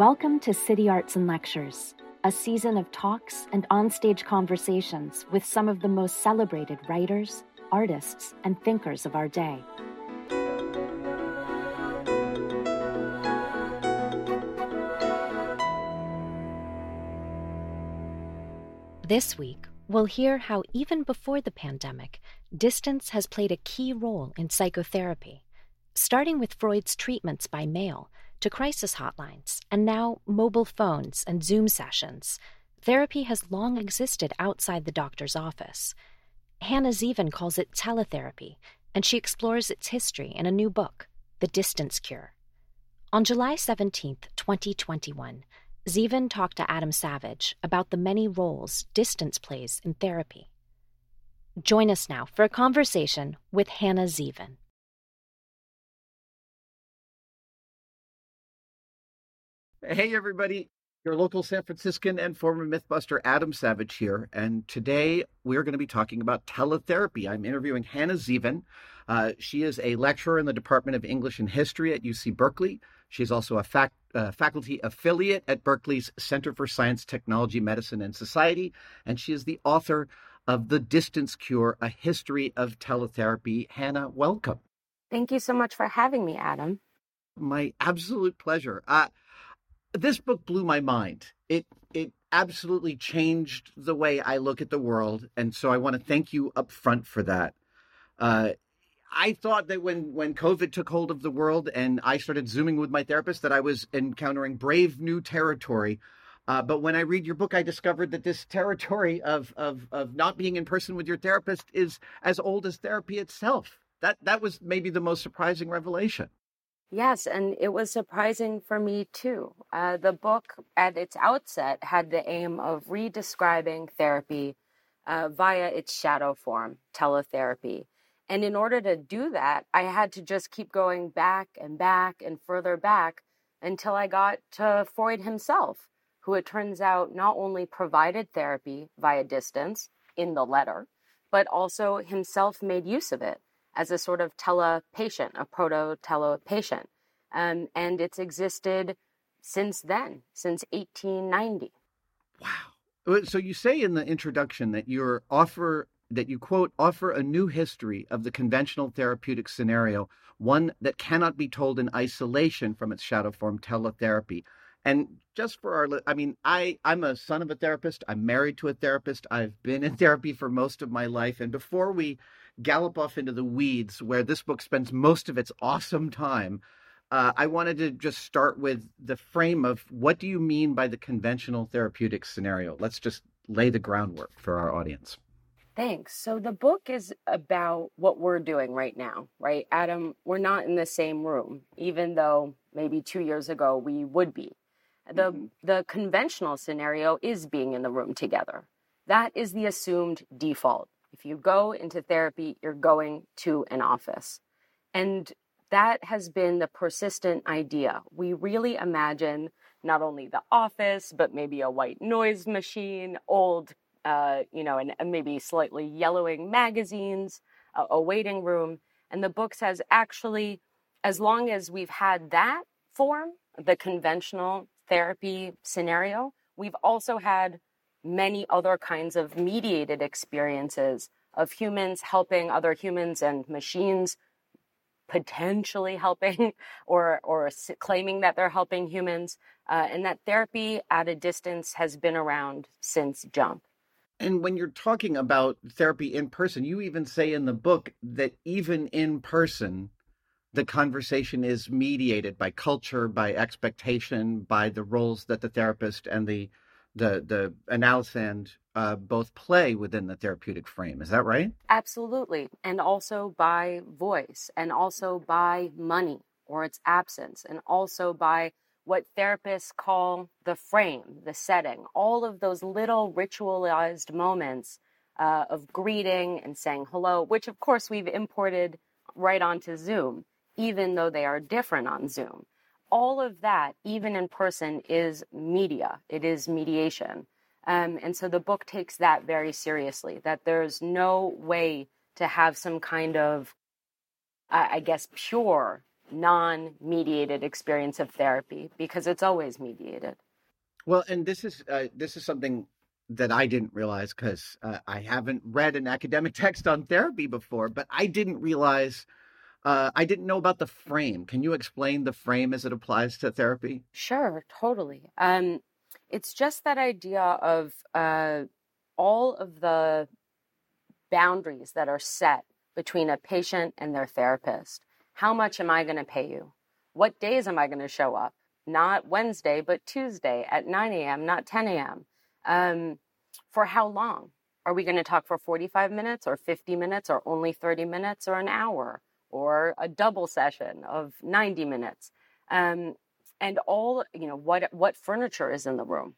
Welcome to City Arts and Lectures, a season of talks and onstage conversations with some of the most celebrated writers, artists, and thinkers of our day. This week, we'll hear how even before the pandemic, distance has played a key role in psychotherapy, starting with Freud's treatments by mail to crisis hotlines and now mobile phones and Zoom sessions. Therapy has long existed outside the doctor's office. Hannah Zeavin calls it teletherapy, and she explores its history in a new book, The Distance Cure. On July 17, 2021, Zeavin talked to Adam Savage about the many roles distance plays in therapy. Join us now for a conversation with Hannah Zeavin. Hey, everybody. Your local San Franciscan and former Mythbuster Adam Savage here. And today we're going to be talking about teletherapy. I'm interviewing Hannah Zeavin. Uh, she is a lecturer in the Department of English and History at UC Berkeley. She's also a fac- uh, faculty affiliate at Berkeley's Center for Science, Technology, Medicine, and Society. And she is the author of The Distance Cure A History of Teletherapy. Hannah, welcome. Thank you so much for having me, Adam. My absolute pleasure. Uh, this book blew my mind. It it absolutely changed the way I look at the world, and so I want to thank you up front for that. Uh, I thought that when when COVID took hold of the world and I started zooming with my therapist, that I was encountering brave new territory. Uh, but when I read your book, I discovered that this territory of of of not being in person with your therapist is as old as therapy itself. That that was maybe the most surprising revelation. Yes, and it was surprising for me too. Uh, the book, at its outset, had the aim of redescribing therapy uh, via its shadow form, teletherapy. And in order to do that, I had to just keep going back and back and further back until I got to Freud himself, who it turns out not only provided therapy via distance in the letter, but also himself made use of it as a sort of tele patient, a proto tele patient. Um, and it's existed since then, since 1890. Wow. So you say in the introduction that you offer that you quote offer a new history of the conventional therapeutic scenario, one that cannot be told in isolation from its shadow form teletherapy. And just for our, I mean, I I'm a son of a therapist. I'm married to a therapist. I've been in therapy for most of my life. And before we gallop off into the weeds, where this book spends most of its awesome time, uh, I wanted to just start with the frame of what do you mean by the conventional therapeutic scenario? Let's just lay the groundwork for our audience. Thanks. So the book is about what we're doing right now, right? Adam, we're not in the same room, even though maybe two years ago we would be. The, mm-hmm. the conventional scenario is being in the room together. That is the assumed default. If you go into therapy, you're going to an office. And that has been the persistent idea. We really imagine not only the office, but maybe a white noise machine, old, uh, you know, and, maybe slightly yellowing magazines, a, a waiting room. And the book says actually, as long as we've had that form, the conventional therapy scenario, we've also had many other kinds of mediated experiences of humans helping other humans and machines potentially helping or or claiming that they're helping humans uh, and that therapy at a distance has been around since jump. And when you're talking about therapy in person you even say in the book that even in person the conversation is mediated by culture by expectation by the roles that the therapist and the the the analysand uh, both play within the therapeutic frame. Is that right? Absolutely, and also by voice, and also by money or its absence, and also by what therapists call the frame, the setting. All of those little ritualized moments uh, of greeting and saying hello, which of course we've imported right onto Zoom, even though they are different on Zoom all of that, even in person, is media. It is mediation. Um, and so the book takes that very seriously, that there's no way to have some kind of, uh, I guess, pure non mediated experience of therapy because it's always mediated. Well, and this is uh, this is something that I didn't realize because uh, I haven't read an academic text on therapy before, but I didn't realize uh, I didn't know about the frame. Can you explain the frame as it applies to therapy? Sure, totally. Um, it's just that idea of uh, all of the boundaries that are set between a patient and their therapist. How much am I going to pay you? What days am I going to show up? Not Wednesday, but Tuesday at 9 a.m., not 10 a.m. Um, for how long? Are we going to talk for 45 minutes or 50 minutes or only 30 minutes or an hour? Or a double session of 90 minutes. Um, and all, you know, what, what furniture is in the room?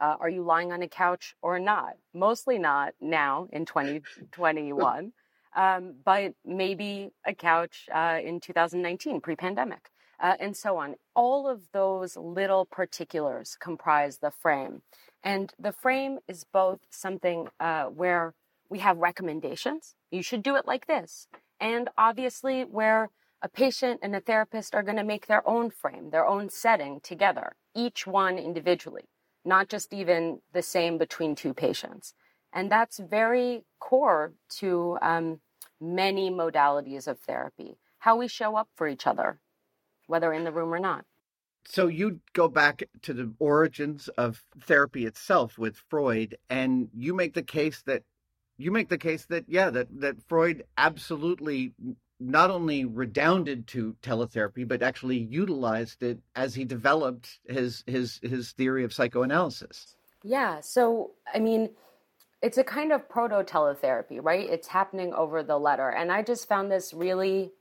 Uh, are you lying on a couch or not? Mostly not now in 2021, um, but maybe a couch uh, in 2019, pre pandemic, uh, and so on. All of those little particulars comprise the frame. And the frame is both something uh, where we have recommendations. You should do it like this and obviously where a patient and a therapist are going to make their own frame, their own setting together, each one individually, not just even the same between two patients. And that's very core to um, many modalities of therapy, how we show up for each other, whether in the room or not. So you go back to the origins of therapy itself with Freud, and you make the case that you make the case that yeah that that Freud absolutely not only redounded to teletherapy but actually utilized it as he developed his his his theory of psychoanalysis. Yeah, so I mean it's a kind of proto teletherapy, right? It's happening over the letter and I just found this really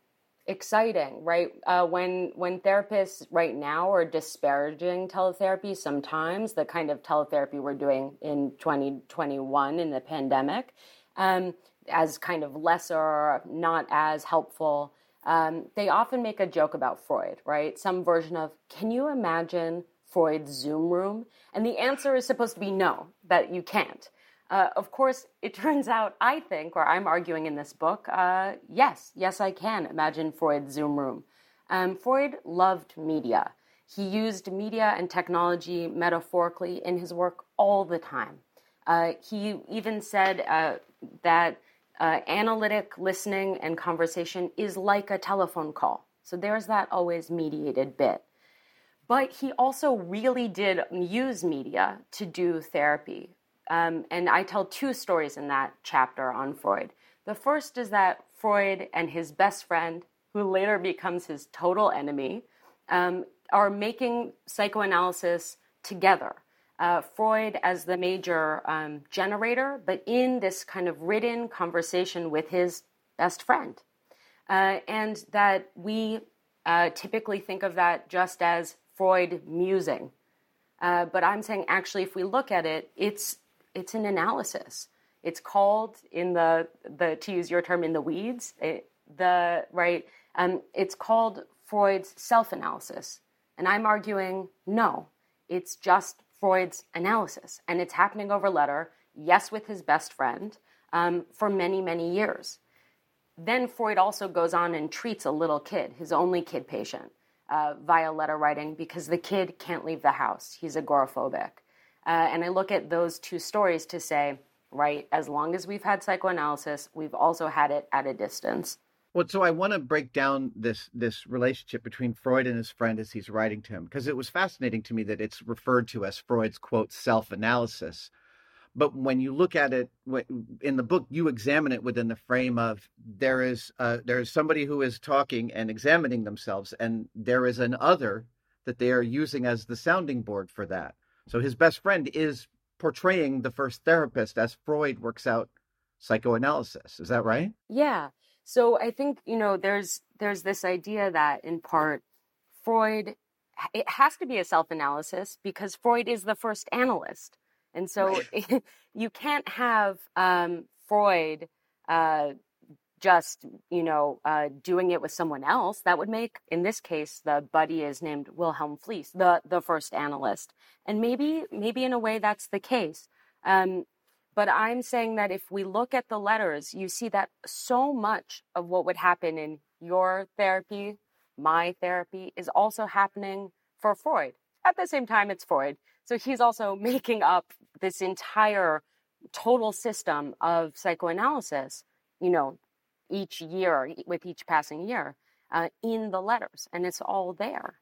exciting right? Uh, when when therapists right now are disparaging teletherapy sometimes the kind of teletherapy we're doing in 2021 in the pandemic um, as kind of lesser not as helpful um, they often make a joke about freud right? Some version of can you imagine freud's zoom room? And the answer is supposed to be no that you can't uh, of course, it turns out, I think, or I'm arguing in this book, uh, yes, yes, I can imagine Freud's Zoom room. Um, Freud loved media. He used media and technology metaphorically in his work all the time. Uh, he even said uh, that uh, analytic listening and conversation is like a telephone call. So there's that always mediated bit. But he also really did use media to do therapy. Um, and I tell two stories in that chapter on Freud. The first is that Freud and his best friend, who later becomes his total enemy, um, are making psychoanalysis together. Uh, Freud as the major um, generator, but in this kind of written conversation with his best friend. Uh, and that we uh, typically think of that just as Freud musing. Uh, but I'm saying actually, if we look at it, it's it's an analysis. It's called in the the to use your term in the weeds. It, the right. Um, it's called Freud's self-analysis, and I'm arguing no. It's just Freud's analysis, and it's happening over letter. Yes, with his best friend um, for many many years. Then Freud also goes on and treats a little kid, his only kid patient, uh, via letter writing because the kid can't leave the house. He's agoraphobic. Uh, and I look at those two stories to say, right, as long as we've had psychoanalysis, we've also had it at a distance. Well, so I want to break down this this relationship between Freud and his friend as he's writing to him, because it was fascinating to me that it's referred to as Freud's quote self analysis. But when you look at it in the book, you examine it within the frame of there is uh, there is somebody who is talking and examining themselves, and there is an other that they are using as the sounding board for that. So his best friend is portraying the first therapist as Freud works out psychoanalysis. Is that right? Yeah. So I think, you know, there's there's this idea that in part Freud it has to be a self-analysis because Freud is the first analyst. And so you can't have um, Freud uh, just you know uh, doing it with someone else that would make in this case the buddy is named wilhelm fliess the the first analyst and maybe maybe in a way that's the case um, but i'm saying that if we look at the letters you see that so much of what would happen in your therapy my therapy is also happening for Freud. At the same time, it's Freud. So he's also making up this entire total system of psychoanalysis, you know, each year, with each passing year, uh, in the letters. And it's all there.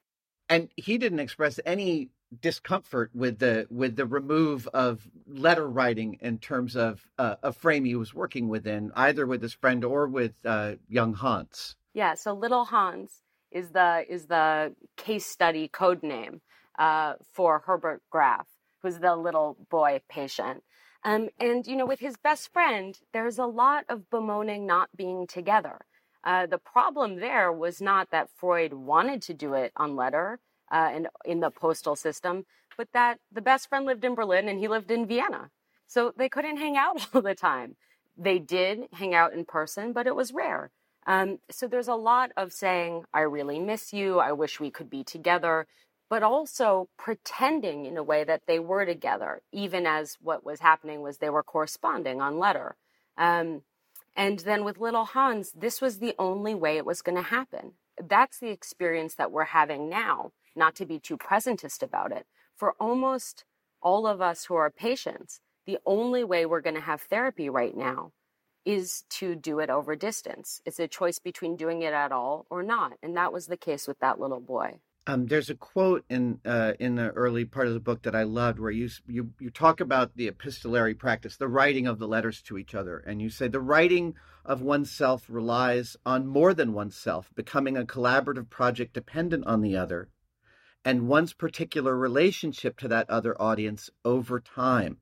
And he didn't express any discomfort with the with the remove of letter writing in terms of uh, a frame he was working within, either with his friend or with uh, young Hans. Yeah, so little Hans is the is the case study code name uh, for Herbert Graf, who's the little boy patient. Um, and you know, with his best friend, there's a lot of bemoaning not being together. Uh, the problem there was not that Freud wanted to do it on letter uh, and in the postal system, but that the best friend lived in Berlin and he lived in Vienna. So they couldn't hang out all the time. They did hang out in person, but it was rare. Um, so there's a lot of saying, I really miss you. I wish we could be together, but also pretending in a way that they were together, even as what was happening was they were corresponding on letter. Um, and then with little Hans, this was the only way it was going to happen. That's the experience that we're having now, not to be too presentist about it. For almost all of us who are patients, the only way we're going to have therapy right now is to do it over distance. It's a choice between doing it at all or not. And that was the case with that little boy. Um, there's a quote in uh, in the early part of the book that I loved, where you you you talk about the epistolary practice, the writing of the letters to each other, and you say the writing of oneself relies on more than oneself, becoming a collaborative project dependent on the other, and one's particular relationship to that other audience over time.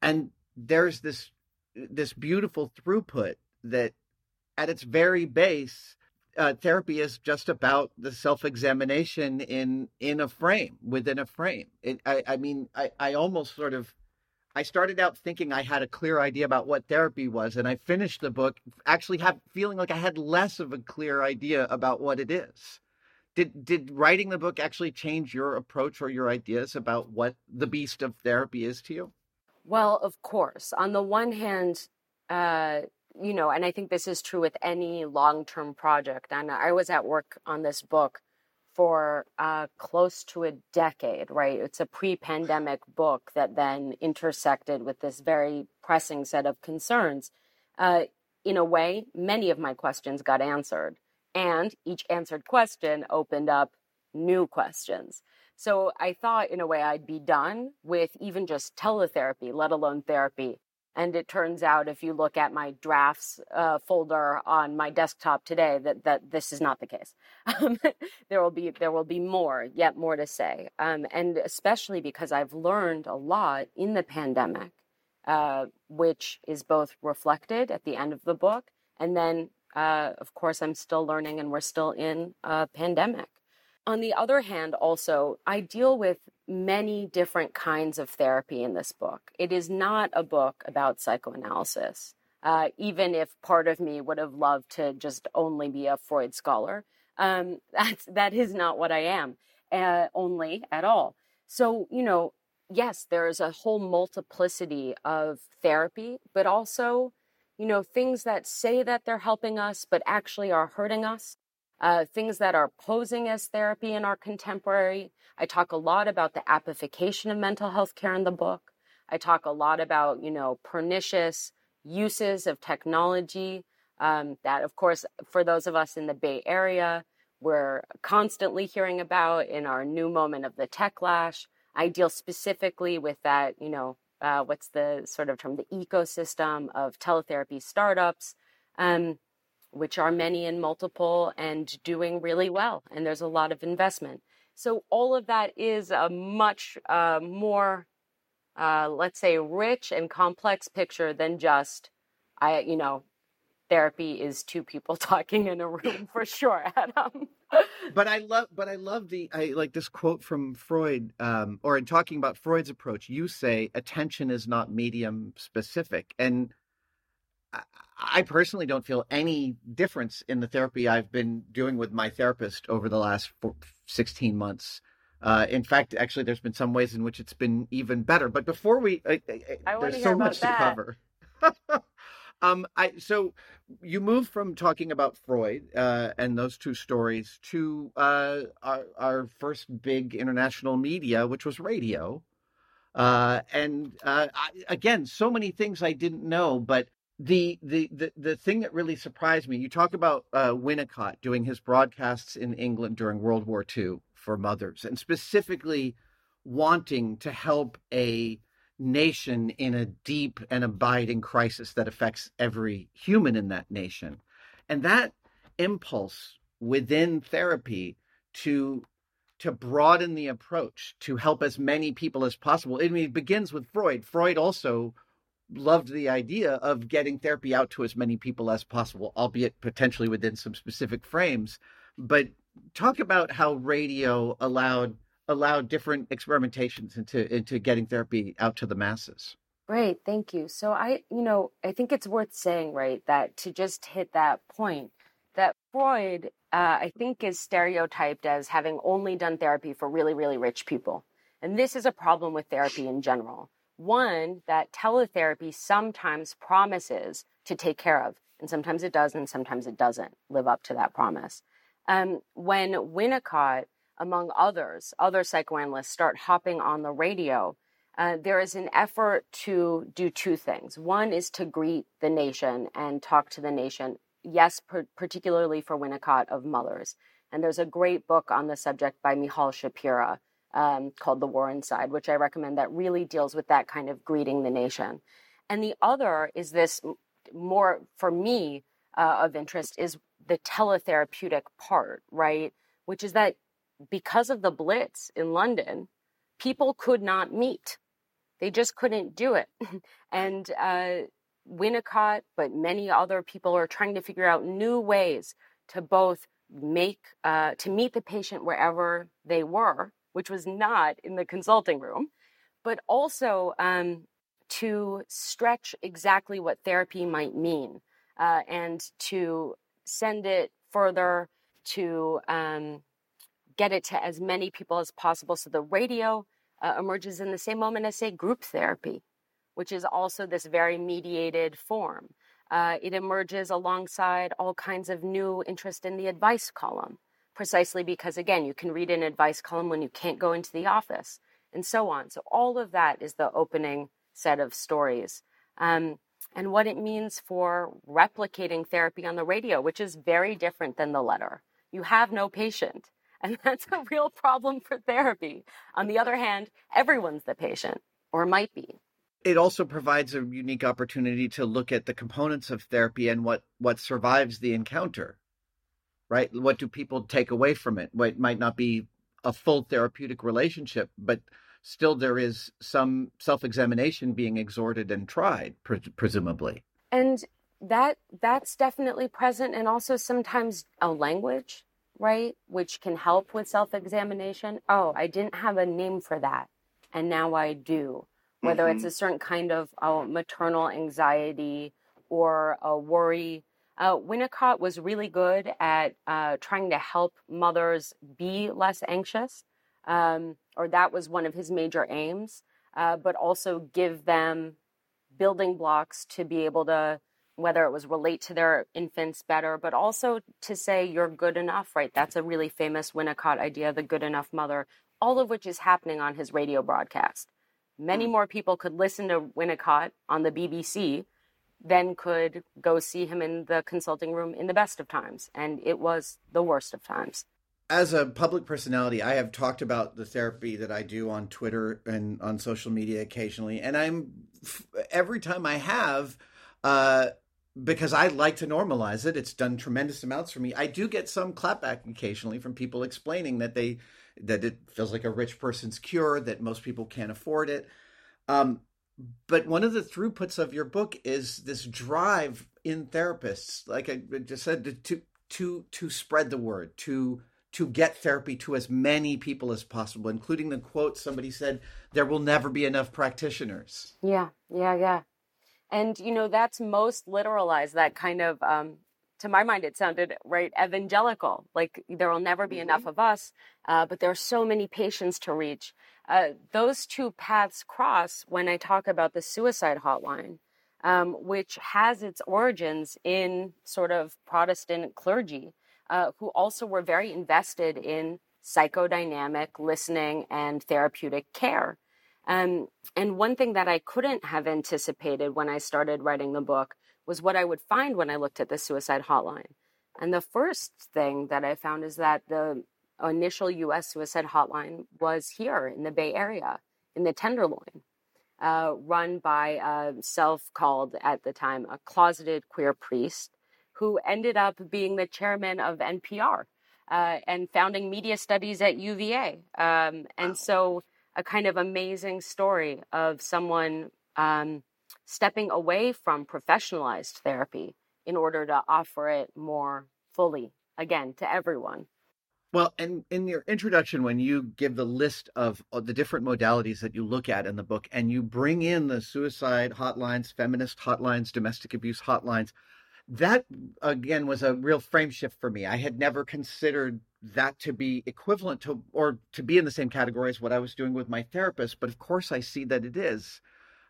And there's this this beautiful throughput that at its very base uh, therapy is just about the self-examination in in a frame within a frame. It, I, I mean I, I almost sort of i started out thinking i had a clear idea about what therapy was and i finished the book actually have feeling like i had less of a clear idea about what it is. Did did writing the book actually change your approach or your ideas about what the beast of therapy is to you? Well, of course. On the one hand, uh, you know, and I think this is true with any long term project. And I was at work on this book for uh, close to a decade, right? It's a pre pandemic book that then intersected with this very pressing set of concerns. Uh, in a way, many of my questions got answered, and each answered question opened up new questions. So I thought, in a way, I'd be done with even just teletherapy, let alone therapy. And it turns out, if you look at my drafts uh, folder on my desktop today, that that this is not the case. Um, there will be there will be more, yet more to say, um, and especially because I've learned a lot in the pandemic, uh, which is both reflected at the end of the book, and then, uh, of course, I'm still learning, and we're still in a pandemic. On the other hand, also, I deal with many different kinds of therapy in this book. It is not a book about psychoanalysis, uh, even if part of me would have loved to just only be a Freud scholar. Um, that's, that is not what I am, uh, only at all. So, you know, yes, there is a whole multiplicity of therapy, but also, you know, things that say that they're helping us, but actually are hurting us uh, things that are posing as therapy in our contemporary. I talk a lot about the appification of mental health care in the book. I talk a lot about, you know, pernicious uses of technology. Um, that, of course, for those of us in the Bay Area, we're constantly hearing about in our new moment of the techlash. I deal specifically with that, you know, uh, what's the sort of term, the ecosystem of teletherapy startups. Um, which are many and multiple and doing really well. And there's a lot of investment. So all of that is a much uh, more, uh, let's say, rich and complex picture than just, I, you know, therapy is two people talking in a room for sure, Adam. but I love, but I love the, I like this quote from Freud, um, or in talking about Freud's approach, you say attention is not medium specific, and I personally don't feel any difference in the therapy I've been doing with my therapist over the last four, 16 months. Uh, in fact, actually, there's been some ways in which it's been even better. But before we, uh, uh, there's so much that. to cover. Um, I so you move from talking about Freud uh, and those two stories to uh, our, our first big international media, which was radio. Uh, and uh, I, again, so many things I didn't know, but the, the the the thing that really surprised me, you talk about uh, Winnicott doing his broadcasts in England during World War II for mothers, and specifically wanting to help a nation in a deep and abiding crisis that affects every human in that nation. And that impulse within therapy to to broaden the approach to help as many people as possible. I mean, it begins with Freud. Freud also loved the idea of getting therapy out to as many people as possible, albeit potentially within some specific frames. But talk about how radio allowed allow different experimentations into into getting therapy out to the masses. Great, thank you. So I, you know, I think it's worth saying, right, that to just hit that point, that Freud, uh, I think, is stereotyped as having only done therapy for really, really rich people, and this is a problem with therapy in general. One that teletherapy sometimes promises to take care of, and sometimes it does, and sometimes it doesn't live up to that promise. Um, when Winnicott among others, other psychoanalysts start hopping on the radio, uh, there is an effort to do two things. One is to greet the nation and talk to the nation, yes, per- particularly for Winnicott of mothers. And there's a great book on the subject by Michal Shapira um, called The War Inside, which I recommend that really deals with that kind of greeting the nation. And the other is this more, for me, uh, of interest is the teletherapeutic part, right? Which is that because of the blitz in London, people could not meet. They just couldn't do it. and uh, Winnicott, but many other people are trying to figure out new ways to both make, uh, to meet the patient wherever they were, which was not in the consulting room, but also um, to stretch exactly what therapy might mean uh, and to send it further to um, get it to as many people as possible. So the radio uh, emerges in the same moment as, say, group therapy, which is also this very mediated form. Uh, it emerges alongside all kinds of new interest in the advice column, precisely because, again, you can read an advice column when you can't go into the office, and so on. So, all of that is the opening set of stories. Um, and what it means for replicating therapy on the radio, which is very different than the letter. You have no patient. And that's a real problem for therapy. On the other hand, everyone's the patient, or might be. It also provides a unique opportunity to look at the components of therapy and what, what survives the encounter, right? What do people take away from it? What might not be a full therapeutic relationship, but still there is some self examination being exhorted and tried, pre- presumably. And that that's definitely present and also sometimes a language right? Which can help with self examination. Oh, I didn't have a name for that. And now I do. Whether mm-hmm. it's a certain kind of uh, maternal anxiety or a worry. Uh, Winnicott was really good at uh, trying to help mothers be less anxious, um, or that was one of his major aims, uh, but also give them building blocks to be able to whether it was relate to their infants better, but also to say you're good enough, right? That's a really famous Winnicott idea, the good enough mother, all of which is happening on his radio broadcast. Many mm. more people could listen to Winnicott on the BBC than could go see him in the consulting room in the best of times. And it was the worst of times. As a public personality, I have talked about the therapy that I do on Twitter and on social media occasionally. And I'm, every time I have, uh, because I like to normalize it. It's done tremendous amounts for me. I do get some clapback occasionally from people explaining that they that it feels like a rich person's cure, that most people can't afford it. Um, but one of the throughputs of your book is this drive in therapists, like I just said, to to to spread the word, to to get therapy to as many people as possible, including the quote somebody said, "There will never be enough practitioners." Yeah, yeah, yeah and you know that's most literalized that kind of um, to my mind it sounded right evangelical like there will never be mm-hmm. enough of us uh, but there are so many patients to reach uh, those two paths cross when i talk about the suicide hotline um, which has its origins in sort of Protestant clergy uh, who also were very invested in psychodynamic listening and therapeutic care. Um, and one thing that I couldn't have anticipated when I started writing the book was what I would find when I looked at the suicide hotline. And the first thing that I found is that the initial US suicide hotline was here in the Bay Area, in the Tenderloin, uh, run by a self called at the time a closeted queer priest who ended up being the chairman of NPR uh, and founding media studies at UVA. Um, and wow. so, a kind of amazing story of someone um, stepping away from professionalized therapy in order to offer it more fully again to everyone. Well, and in your introduction, when you give the list of, the different modalities that you look at in the book, and you bring in the suicide hotlines, feminist hotlines, domestic abuse hotlines, that again was a real frame shift for me. I had never considered that to be equivalent to or to be in the same category as what I was doing with my therapist, but of course I see that it is.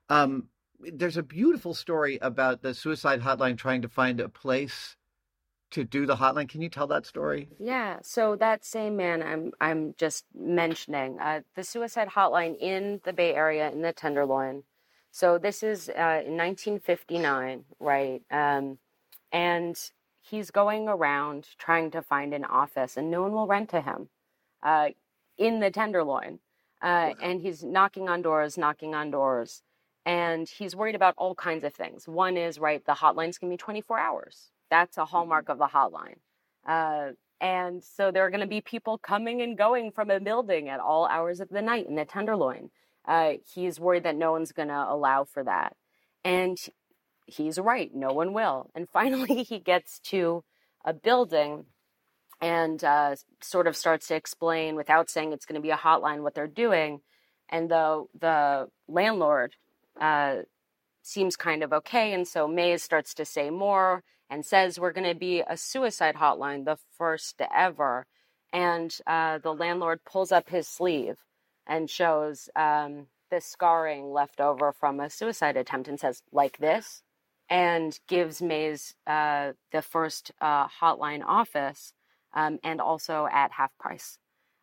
Um, there's a beautiful story about the suicide hotline trying to find a place to do the hotline. Can you tell that story? Yeah. So that same man I'm I'm just mentioning, uh, the suicide hotline in the Bay Area in the Tenderloin. So this is uh, in 1959, right? Um, and he's going around trying to find an office, and no one will rent to him uh, in the Tenderloin. Uh, and he's knocking on doors, knocking on doors, and he's worried about all kinds of things. One is right, the hotline's gonna be 24 hours that's a hallmark mm-hmm. of the hotline. Uh, and so there are going to be people coming and going from a building at all hours of the night in the Tenderloin. Uh, he's worried that no one's going to allow for that. And he's right, no one will. And finally, he gets to a building and uh, sort of starts to explain without saying it's going to be a hotline what they're doing. And the, the landlord uh, seems kind of okay. And so Mayes starts to say more and says we're going to be a suicide hotline, the first ever. And uh, the landlord pulls up his sleeve and shows um, the scarring left over from a suicide attempt and says, like this, and gives Mayes uh, the first uh, hotline office um, and also at half price.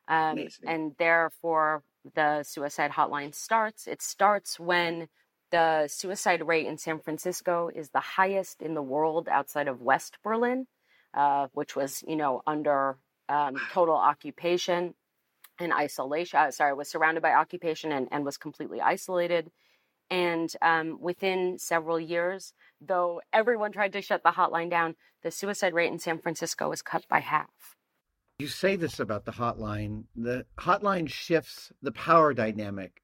Um, and therefore, the suicide hotline starts. It starts when the suicide rate in San Francisco is the highest in the world outside of West Berlin, uh, which was, you know, under um, total occupation and isolation. Uh, sorry, was surrounded by occupation and, and was completely isolated. And um, within several years, though everyone tried to shut the hotline down, the suicide rate in San Francisco was cut by half. You say this about the hotline. The hotline shifts the power dynamic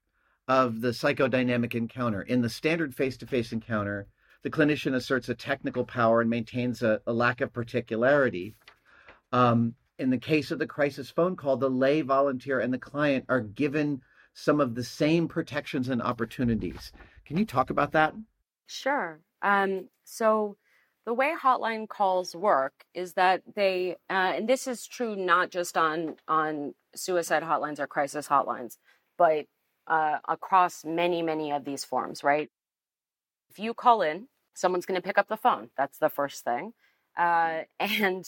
of the psychodynamic encounter. In the standard face to face encounter, the clinician asserts a technical power and maintains a, a lack of particularity. Um, in the case of the crisis phone call, the lay volunteer and the client are given some of the same protections and opportunities. Can you talk about that? Sure. Um, so, the way hotline calls work is that they, uh, and this is true not just on on suicide hotlines or crisis hotlines, but uh, across many, many of these forms, right? If you call in, someone's going to pick up the phone. That's the first thing. Uh, and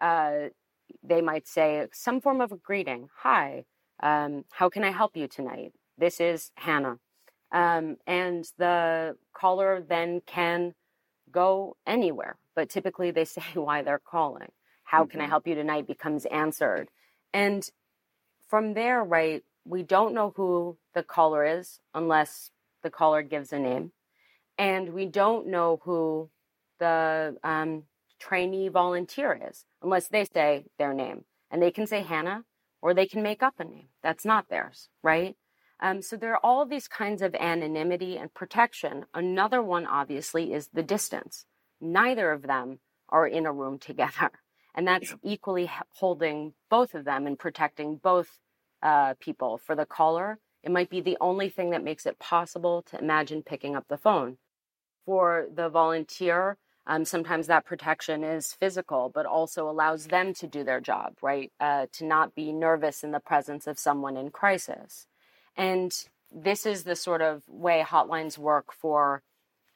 uh, they might say some form of a greeting Hi, um, how can I help you tonight? This is Hannah. Um, and the caller then can go anywhere, but typically they say why they're calling. How mm-hmm. can I mm-hmm. help you tonight becomes answered. And from there, right, we don't know who the caller is unless the caller gives a name. And we don't know who the um, trainee volunteer is unless they say their name. And they can say Hannah or they can make up a name that's not theirs, right? Um, so there are all these kinds of anonymity and protection. Another one, obviously, is the distance. Neither of them are in a room together. And that's yeah. equally holding both of them and protecting both uh, people. For the caller, it might be the only thing that makes it possible to imagine picking up the phone. For the volunteer, um, sometimes that protection is physical, but also allows them to do their job, right? Uh, to not be nervous in the presence of someone in crisis. And this is the sort of way hotlines work for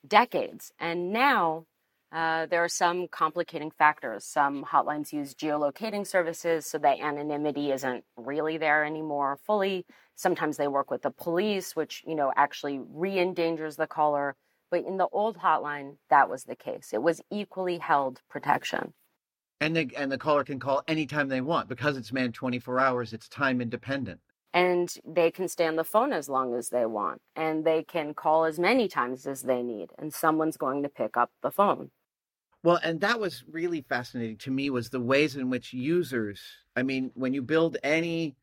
decades. And now uh, there are some complicating factors. Some hotlines use geolocating services so that anonymity isn't really there anymore fully. Sometimes they work with the police, which you know actually re-endangers the caller. But in the old hotline, that was the case. It was equally held protection. And the and the caller can call anytime they want because it's manned 24 hours. It's time independent. And they can stay on the phone as long as they want, and they can call as many times as they need, and someone's going to pick up the phone. Well, and that was really fascinating to me was the ways in which users, I mean, when you build any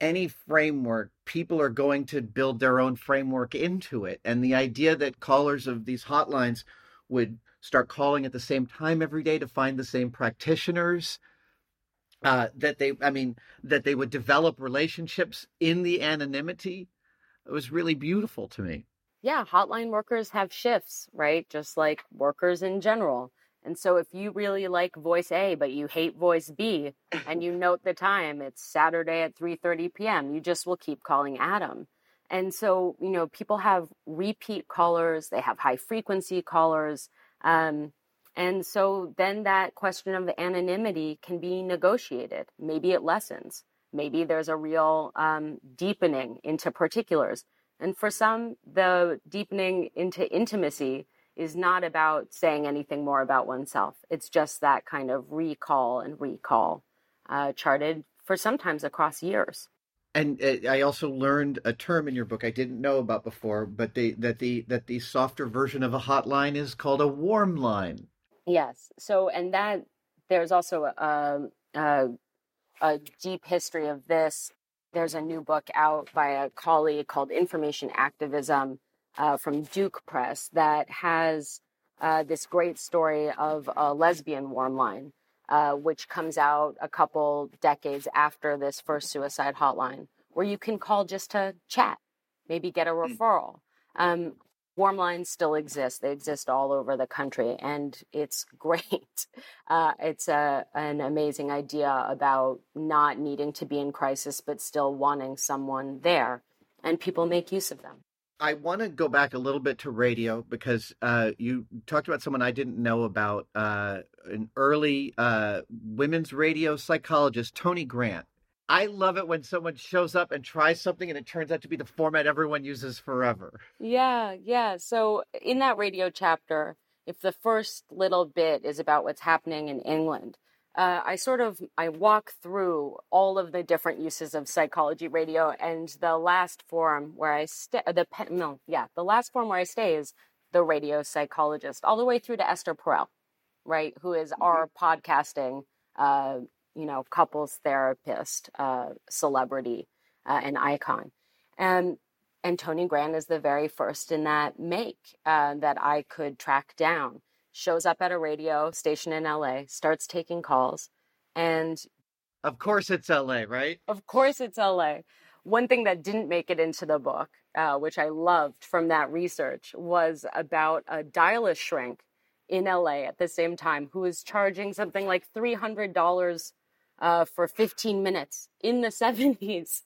any framework, people are going to build their own framework into it. And the idea that callers of these hotlines would start calling at the same time every day to find the same practitioners, uh, that they, I mean, that they would develop relationships in the anonymity, it was really beautiful to me. Yeah, hotline workers have shifts, right? Just like workers in general. And so if you really like voice A but you hate voice B and you note the time it's Saturday at 3:30 p.m., you just will keep calling Adam. And so, you know, people have repeat callers, they have high frequency callers. Um, and so then that question of anonymity can be negotiated. Maybe it lessens. Maybe there's a real um, deepening into particulars. And for some, the deepening into intimacy is not about saying anything more about oneself. It's just that kind of recall and recall, uh, charted for sometimes across years. And uh, I also learned a term in your book I didn't know about before, but the, that the that the softer version of a hotline is called a warm line. Yes. So, and that there's also a, a, a deep history of this. There's a new book out by a colleague called Information Activism uh, from Duke Press that has uh, this great story of a lesbian warm line, uh, which comes out a couple decades after this first suicide hotline, where you can call just to chat, maybe get a hmm. referral. Um, warm lines still exist; they exist all over the country, and it's great. Uh, it's a, an amazing idea about not needing to be in crisis, but still wanting someone there, and people make use of them. I want to go back a little bit to radio because uh, you talked about someone I didn't know about, uh, an early uh, women's radio psychologist, Toni Grant. I love it when someone shows up and tries something and it turns out to be the format everyone uses forever. Yeah, yeah. So in that radio chapter, if the first little bit is about what's happening in England, uh, I sort of I walk through all of the different uses of psychology radio, and the last form where I stay, the pen no, yeah, the last form where I stay is the radio psychologist, all the way through to Esther Perel, right, who is mm-hmm. our podcasting, uh, you know, couples therapist, uh, celebrity, uh, and icon, and and Toni Grant is the very first in that make uh, that I could track down shows up at a radio station in LA, starts taking calls, and of course it's LA, right? Of course it's LA. One thing that didn't make it into the book, uh, which I loved from that research, was about a dial a shrink in LA at the same time who was charging something like $300 uh, for 15 minutes in the 70s.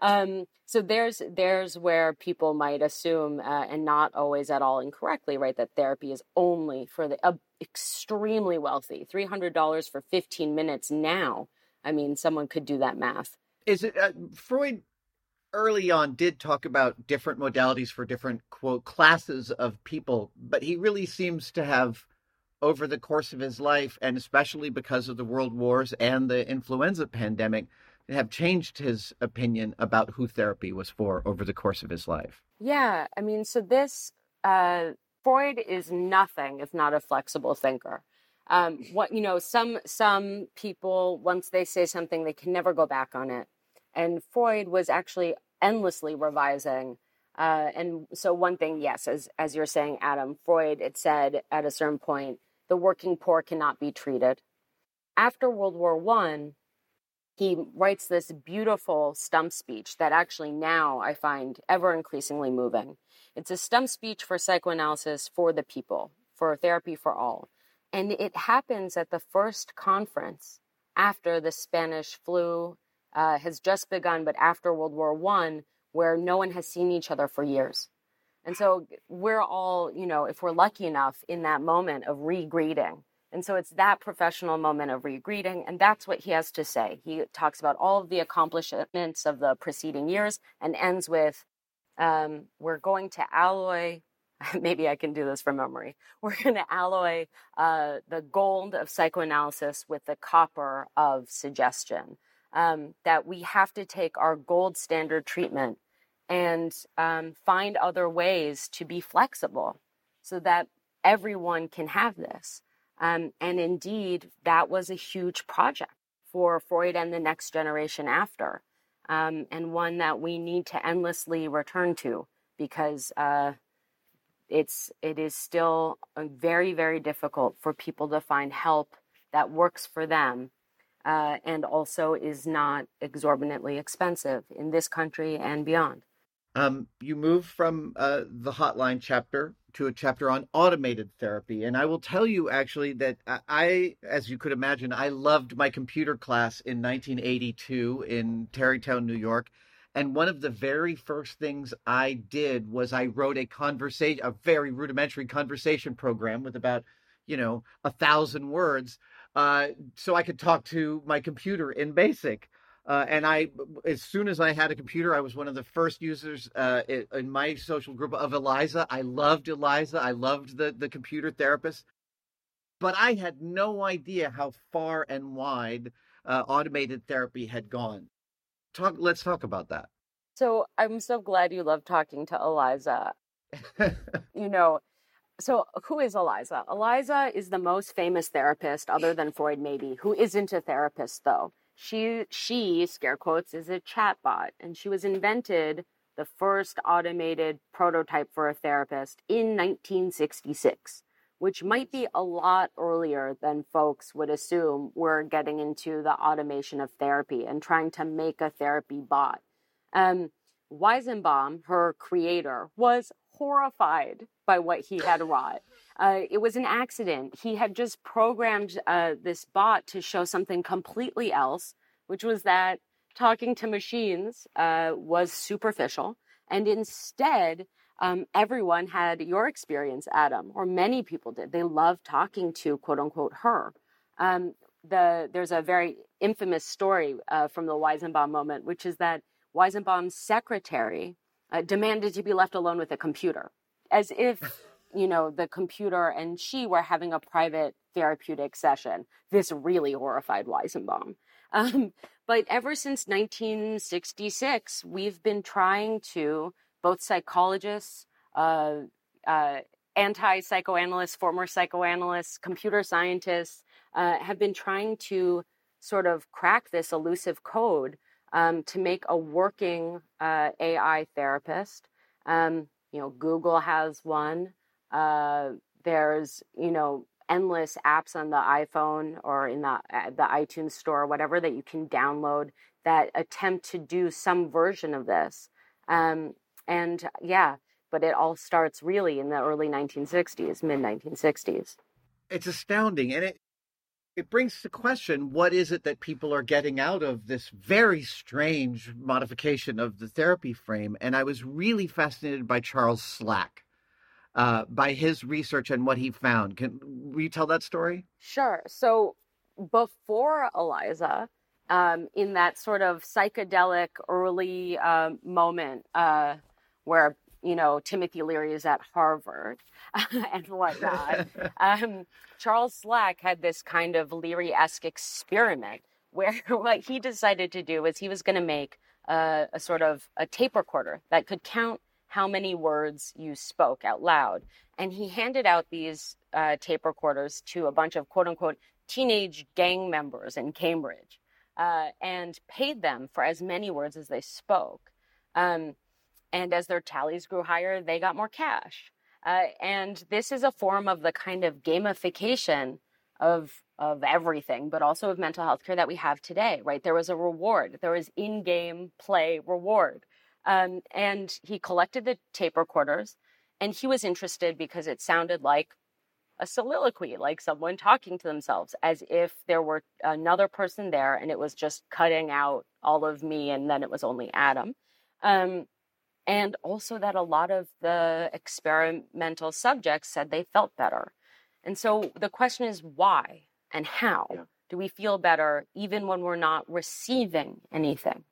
Um, so there's there's where people might assume, uh, and not always at all incorrectly, right, that therapy is only for the uh, extremely wealthy. Three hundred dollars for 15 minutes now. I mean, someone could do that math. Is it uh, Freud? Early on, did talk about different modalities for different quote classes of people, but he really seems to have over the course of his life, and especially because of the world wars and the influenza pandemic, have changed his opinion about who therapy was for over the course of his life. Yeah, I mean, so this uh, Freud is nothing if not a flexible thinker. Um, what you know, some some people once they say something, they can never go back on it. And Freud was actually endlessly revising. Uh, and so one thing, yes, as as you're saying, Adam, Freud, it said at a certain point, the working poor cannot be treated. After World War One, he writes this beautiful stump speech that actually now I find ever increasingly moving. It's a stump speech for psychoanalysis for the people, for therapy for all. And it happens at the first conference after the Spanish flu uh, has just begun, but after World War One, where no one has seen each other for years. And so we're all, you know, if we're lucky enough in that moment of regreeting. And so it's that professional moment of regreeting. And that's what he has to say. He talks about all of the accomplishments of the preceding years and ends with um, We're going to alloy, maybe I can do this from memory. We're going to alloy uh, the gold of psychoanalysis with the copper of suggestion. Um, that we have to take our gold standard treatment and um, find other ways to be flexible so that everyone can have this. Um, and indeed, that was a huge project for Freud and the next generation after, um, and one that we need to endlessly return to because uh, it's it is still uh, very very difficult for people to find help that works for them uh, and also is not exorbitantly expensive in this country and beyond. Um, you move from uh, the hotline chapter to a chapter on automated therapy. And I will tell you actually that I, as you could imagine, I loved my computer class in 1982 in Tarrytown, New York. And one of the very first things I did was I wrote a conversation, a very rudimentary conversation program with about, you know, a thousand words, uh, so I could talk to my computer in BASIC. Uh, and I, as soon as I had a computer, I was one of the first users uh, in my social group of Eliza. I loved Eliza. I loved the the computer therapist, but I had no idea how far and wide uh, automated therapy had gone. Talk. Let's talk about that. So I'm so glad you love talking to Eliza. you know, so who is Eliza? Eliza is the most famous therapist, other than Freud, maybe, who isn't a therapist though. She, she, scare quotes, is a chatbot, and she was invented the first automated prototype for a therapist in 1966, which might be a lot earlier than folks would assume we're getting into the automation of therapy and trying to make a therapy bot. Um, Weizenbaum, her creator, was horrified by what he had wrought. Uh, it was an accident. He had just programmed uh, this bot to show something completely else, which was that talking to machines uh, was superficial. And instead, um, everyone had your experience, Adam, or many people did. They loved talking to quote unquote her. Um, the, there's a very infamous story uh, from the Weizenbaum moment, which is that Weizenbaum's secretary uh, demanded to be left alone with a computer, as if you know, the computer and she were having a private therapeutic session. This really horrified Weizenbaum. Um, but ever since 1966, we've been trying to, both psychologists, uh, uh, anti psychoanalysts, former psychoanalysts, computer scientists, uh, have been trying to sort of crack this elusive code um, to make a working uh, AI therapist. Um, you know, Google has one. Uh, there's, you know, endless apps on the iPhone or in the uh, the iTunes store or whatever that you can download that attempt to do some version of this. Um, and yeah, but it all starts really in the early 1960s, mid 1960s. It's astounding, and it it brings to question what is it that people are getting out of this very strange modification of the therapy frame. And I was really fascinated by Charles Slack uh, by his research and what he found. Can will you tell that story? Sure. So before Eliza, um, in that sort of psychedelic early uh, moment uh, where you know Timothy Leary is at Harvard and whatnot, um, Charles Slack had this kind of Leary-esque experiment where what he decided to do was he was going to make a, a sort of a tape recorder that could count how many words you spoke out loud. And he handed out these uh, tape recorders to a bunch of quote unquote teenage gang members in Cambridge uh, and paid them for as many words as they spoke. Um, and as their tallies grew higher, they got more cash. Uh, and this is a form of the kind of gamification of of everything, but also of mental health care that we have today, right? There was a reward. There was in-game play reward. Um, and he collected the tape recorders and he was interested because it sounded like a soliloquy, like someone talking to themselves, as if there were another person there and it was just cutting out all of me and then it was only Adam. Um, and also that a lot of the experimental subjects said they felt better. And so the question is why and how yeah. do we feel better even when we're not receiving anything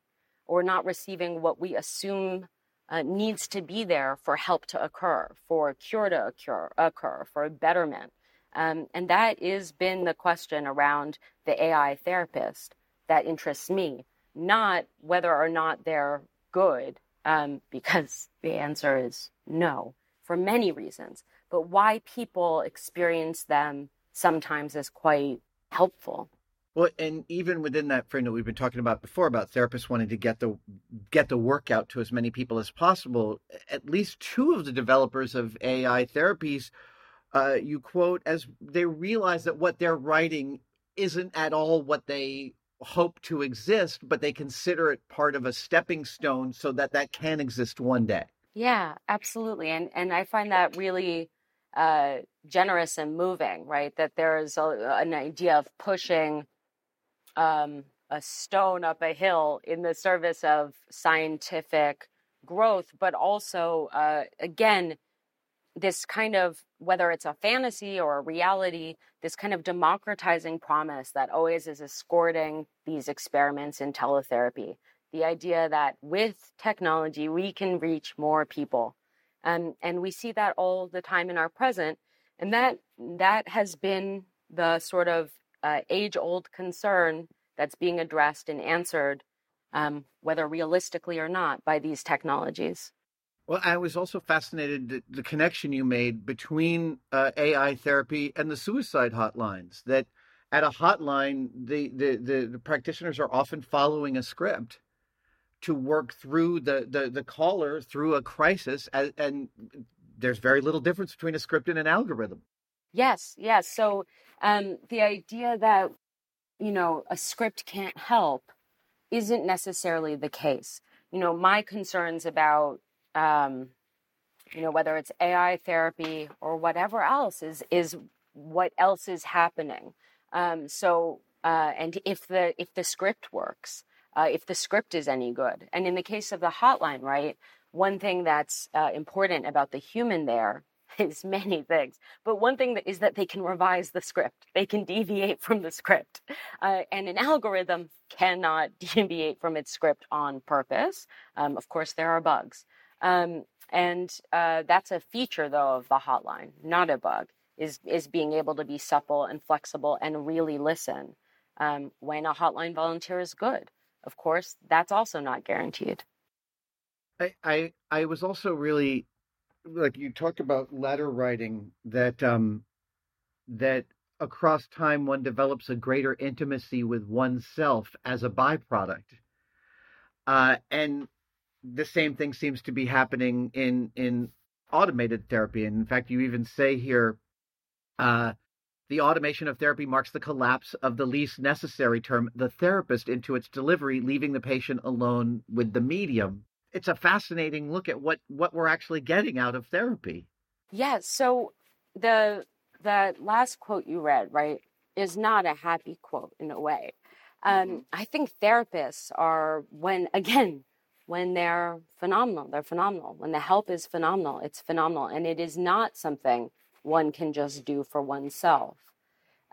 or not receiving what we assume uh, needs to be there for help to occur, for a cure to occur, occur for a betterment? Um, and that has been the question around the AI therapist that interests me, not whether or not they're good, um, because the answer is no, for many reasons, but why people experience them sometimes as quite helpful. Well, and even within that frame that we've been talking about before, about therapists wanting to get the get the work out to as many people as possible, at least two of the developers of AI therapies uh, you quote as they realize that what they're writing isn't at all what they hope to exist, but they consider it part of a stepping stone so that that can exist one day. Yeah, absolutely, and and I find that really uh, generous and moving, right? That there's a, an idea of pushing um, a stone up a hill in the service of scientific growth, but also, uh, again, this kind of whether it's a fantasy or a reality this kind of democratizing promise that always is escorting these experiments in teletherapy. The idea that with technology we can reach more people. Um, and we see that all the time in our present and that that has been the sort of uh, age old concern that's being addressed and answered um, whether realistically or not by these technologies well, I was also fascinated the, connection you made between uh, AI therapy and the suicide hotlines. That at a hotline, the, the, the, the, practitioners are often following a script to work through the, the, the caller through a crisis. And, and there's very little difference between a script and an algorithm. Yes, yes. So um, the idea that, you know, a script can't help isn't necessarily the case. You know, my concerns about um, you know, whether it's AI therapy or whatever else is is what else is happening. Um, so, uh, and if the if the script works, uh, if the script is any good, and in the case of the hotline, right, one thing that's uh, important about the human there is many things, but one thing that is that they can revise the script. They can deviate from the script, uh, and an algorithm cannot deviate from its script on purpose. Um, of course, there are bugs. Um, and uh, that's a feature, though, of the hotline, not a bug, is, is being able to be supple and flexible and really listen um, when a hotline volunteer is good. Of course, that's also not guaranteed. I, I, I was also really like you talked about letter writing that um, that across time one develops a greater intimacy with oneself as a byproduct. Uh, and the same thing seems to be happening in in automated therapy. And in fact, you even say here, uh, the automation of therapy marks the collapse of the least necessary term, the therapist, into its delivery, leaving the patient alone with the medium. It's a fascinating look at what what we're actually getting out of therapy. Yeah. So the the last quote you read, right, is not a happy quote in a way. Um, mm-hmm. I think therapists are when again when they're phenomenal. They're phenomenal. When the help is phenomenal, it's phenomenal. And it is not something one can just do for oneself.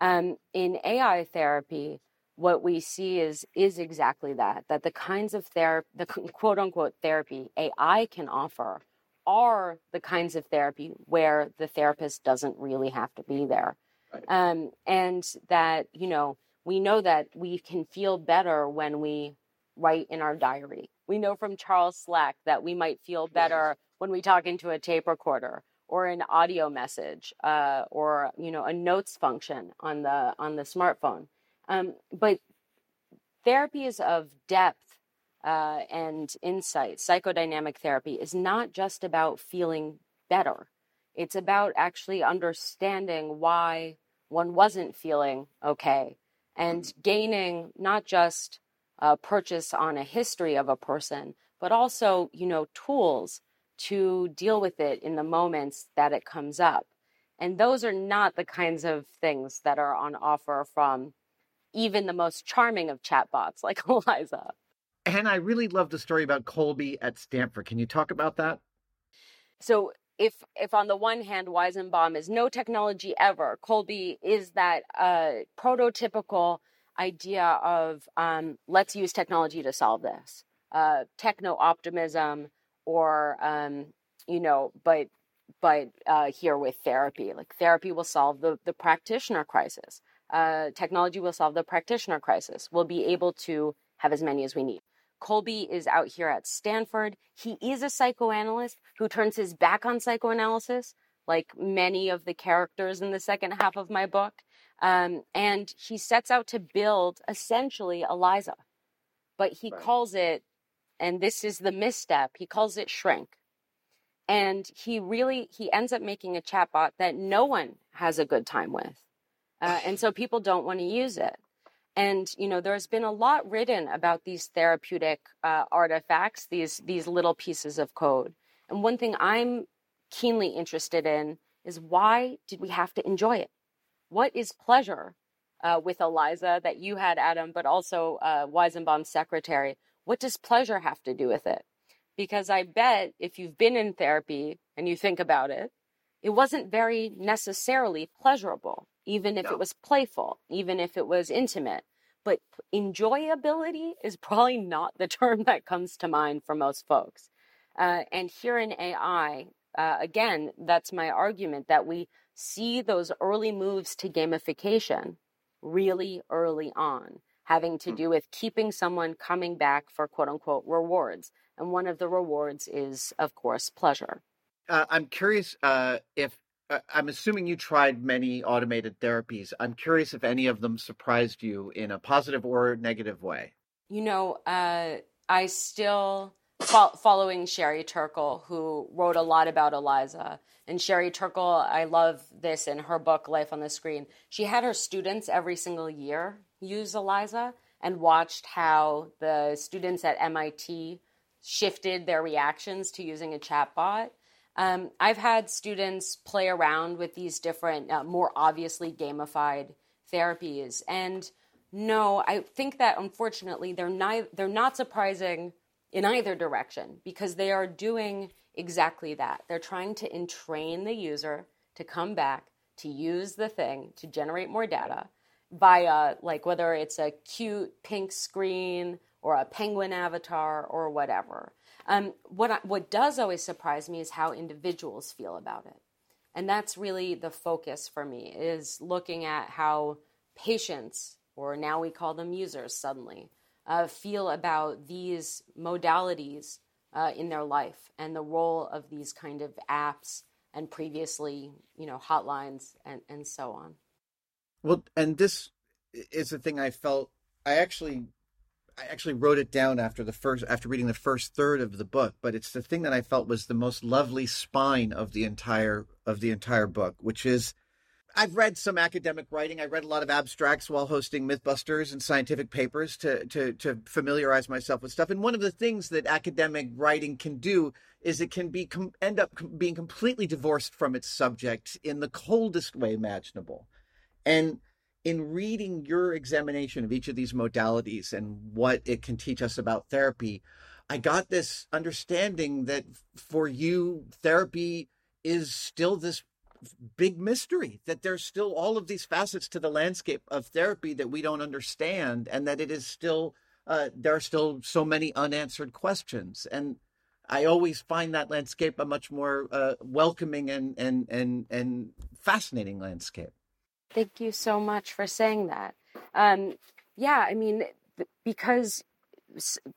Um, in AI therapy, what we see is is exactly that that the kinds of therapy the quote unquote therapy ai can offer are the kinds of therapy where the therapist doesn't really have to be there right. um, and that you know we know that we can feel better when we write in our diary we know from Charles Slack that we might feel better when we talk into a tape recorder or an audio message uh, or you know a notes function on the on the smartphone. Um, but therapies of depth uh, and insight, psychodynamic therapy, is not just about feeling better. It's about actually understanding why one wasn't feeling okay and mm-hmm. gaining not just uh, purchase on a history of a person, but also, you know, tools to deal with it in the moments that it comes up. And those are not the kinds of things that are on offer from even the most charming of chatbots like Eliza. And I really love the story about Colby at Stanford. Can you talk about that? So if if on the one hand Weizenbaum is no technology ever, Colby is that uh, prototypical idea of um, let's use technology to solve this, uh, techno optimism, or um, you know, but but uh, here with therapy, like therapy will solve the the practitioner crisis. Uh, technology will solve the practitioner crisis. We'll be able to have as many as we need. Colby is out here at Stanford. He is a psychoanalyst who turns his back on psychoanalysis, like many of the characters in the second half of my book. Um, and he sets out to build essentially Eliza, but he right. calls it, and this is the misstep, he calls it shrink. And he really he ends up making a chatbot that no one has a good time with, uh, and so people don't want to use it. And you know, there's been a lot written about these therapeutic uh, artifacts, these these little pieces of code. And one thing I'm keenly interested in is why did we have to enjoy it? What is pleasure uh, with Eliza that you had, Adam, but also uh, Weizenbaum's secretary? What does pleasure have to do with it? Because I bet if you've been in therapy and you think about it, it wasn't very necessarily pleasurable even if no. it was playful, even if it was intimate. But enjoyability is probably not the term that comes to mind for most folks. Uh, and here in AI, uh, again, that's my argument that we see those early moves to gamification really early on, having to hmm. do with keeping someone coming back for quote unquote rewards. And one of the rewards is, of course, pleasure. Uh, I'm curious uh, if I'm assuming you tried many automated therapies. I'm curious if any of them surprised you in a positive or negative way. You know, uh, I still fo- following Sherry Turkle, who wrote a lot about Eliza. And Sherry Turkle, I love this in her book Life on the Screen. She had her students every single year use Eliza and watched how the students at MIT shifted their reactions to using a chatbot. Um, I've had students play around with these different, uh, more obviously gamified therapies, and no, I think that unfortunately they're not they're not surprising in either direction because they are doing exactly that. They're trying to entrain the user to come back to use the thing to generate more data via like whether it's a cute pink screen or a penguin avatar or whatever. Um, what I, what does always surprise me is how individuals feel about it, and that's really the focus for me is looking at how patients, or now we call them users, suddenly uh, feel about these modalities uh, in their life and the role of these kind of apps and previously, you know, hotlines and and so on. Well, and this is the thing I felt. I actually I actually wrote it down after the first after reading the first third of the book, but it's the thing that I felt was the most lovely spine of the entire of the entire book, which is I've read some academic writing. I read a lot of abstracts while hosting Mythbusters and scientific papers to to to familiarize myself with stuff. And one of the things that academic writing can do is it can be end up being completely divorced from its subject in the coldest way imaginable. And in reading your examination of each of these modalities and what it can teach us about therapy, I got this understanding that for you, therapy is still this big mystery, that there's still all of these facets to the landscape of therapy that we don't understand, and that it is still, uh, there are still so many unanswered questions. And I always find that landscape a much more uh, welcoming and, and, and, and fascinating landscape. Thank you so much for saying that. Um, yeah, I mean, because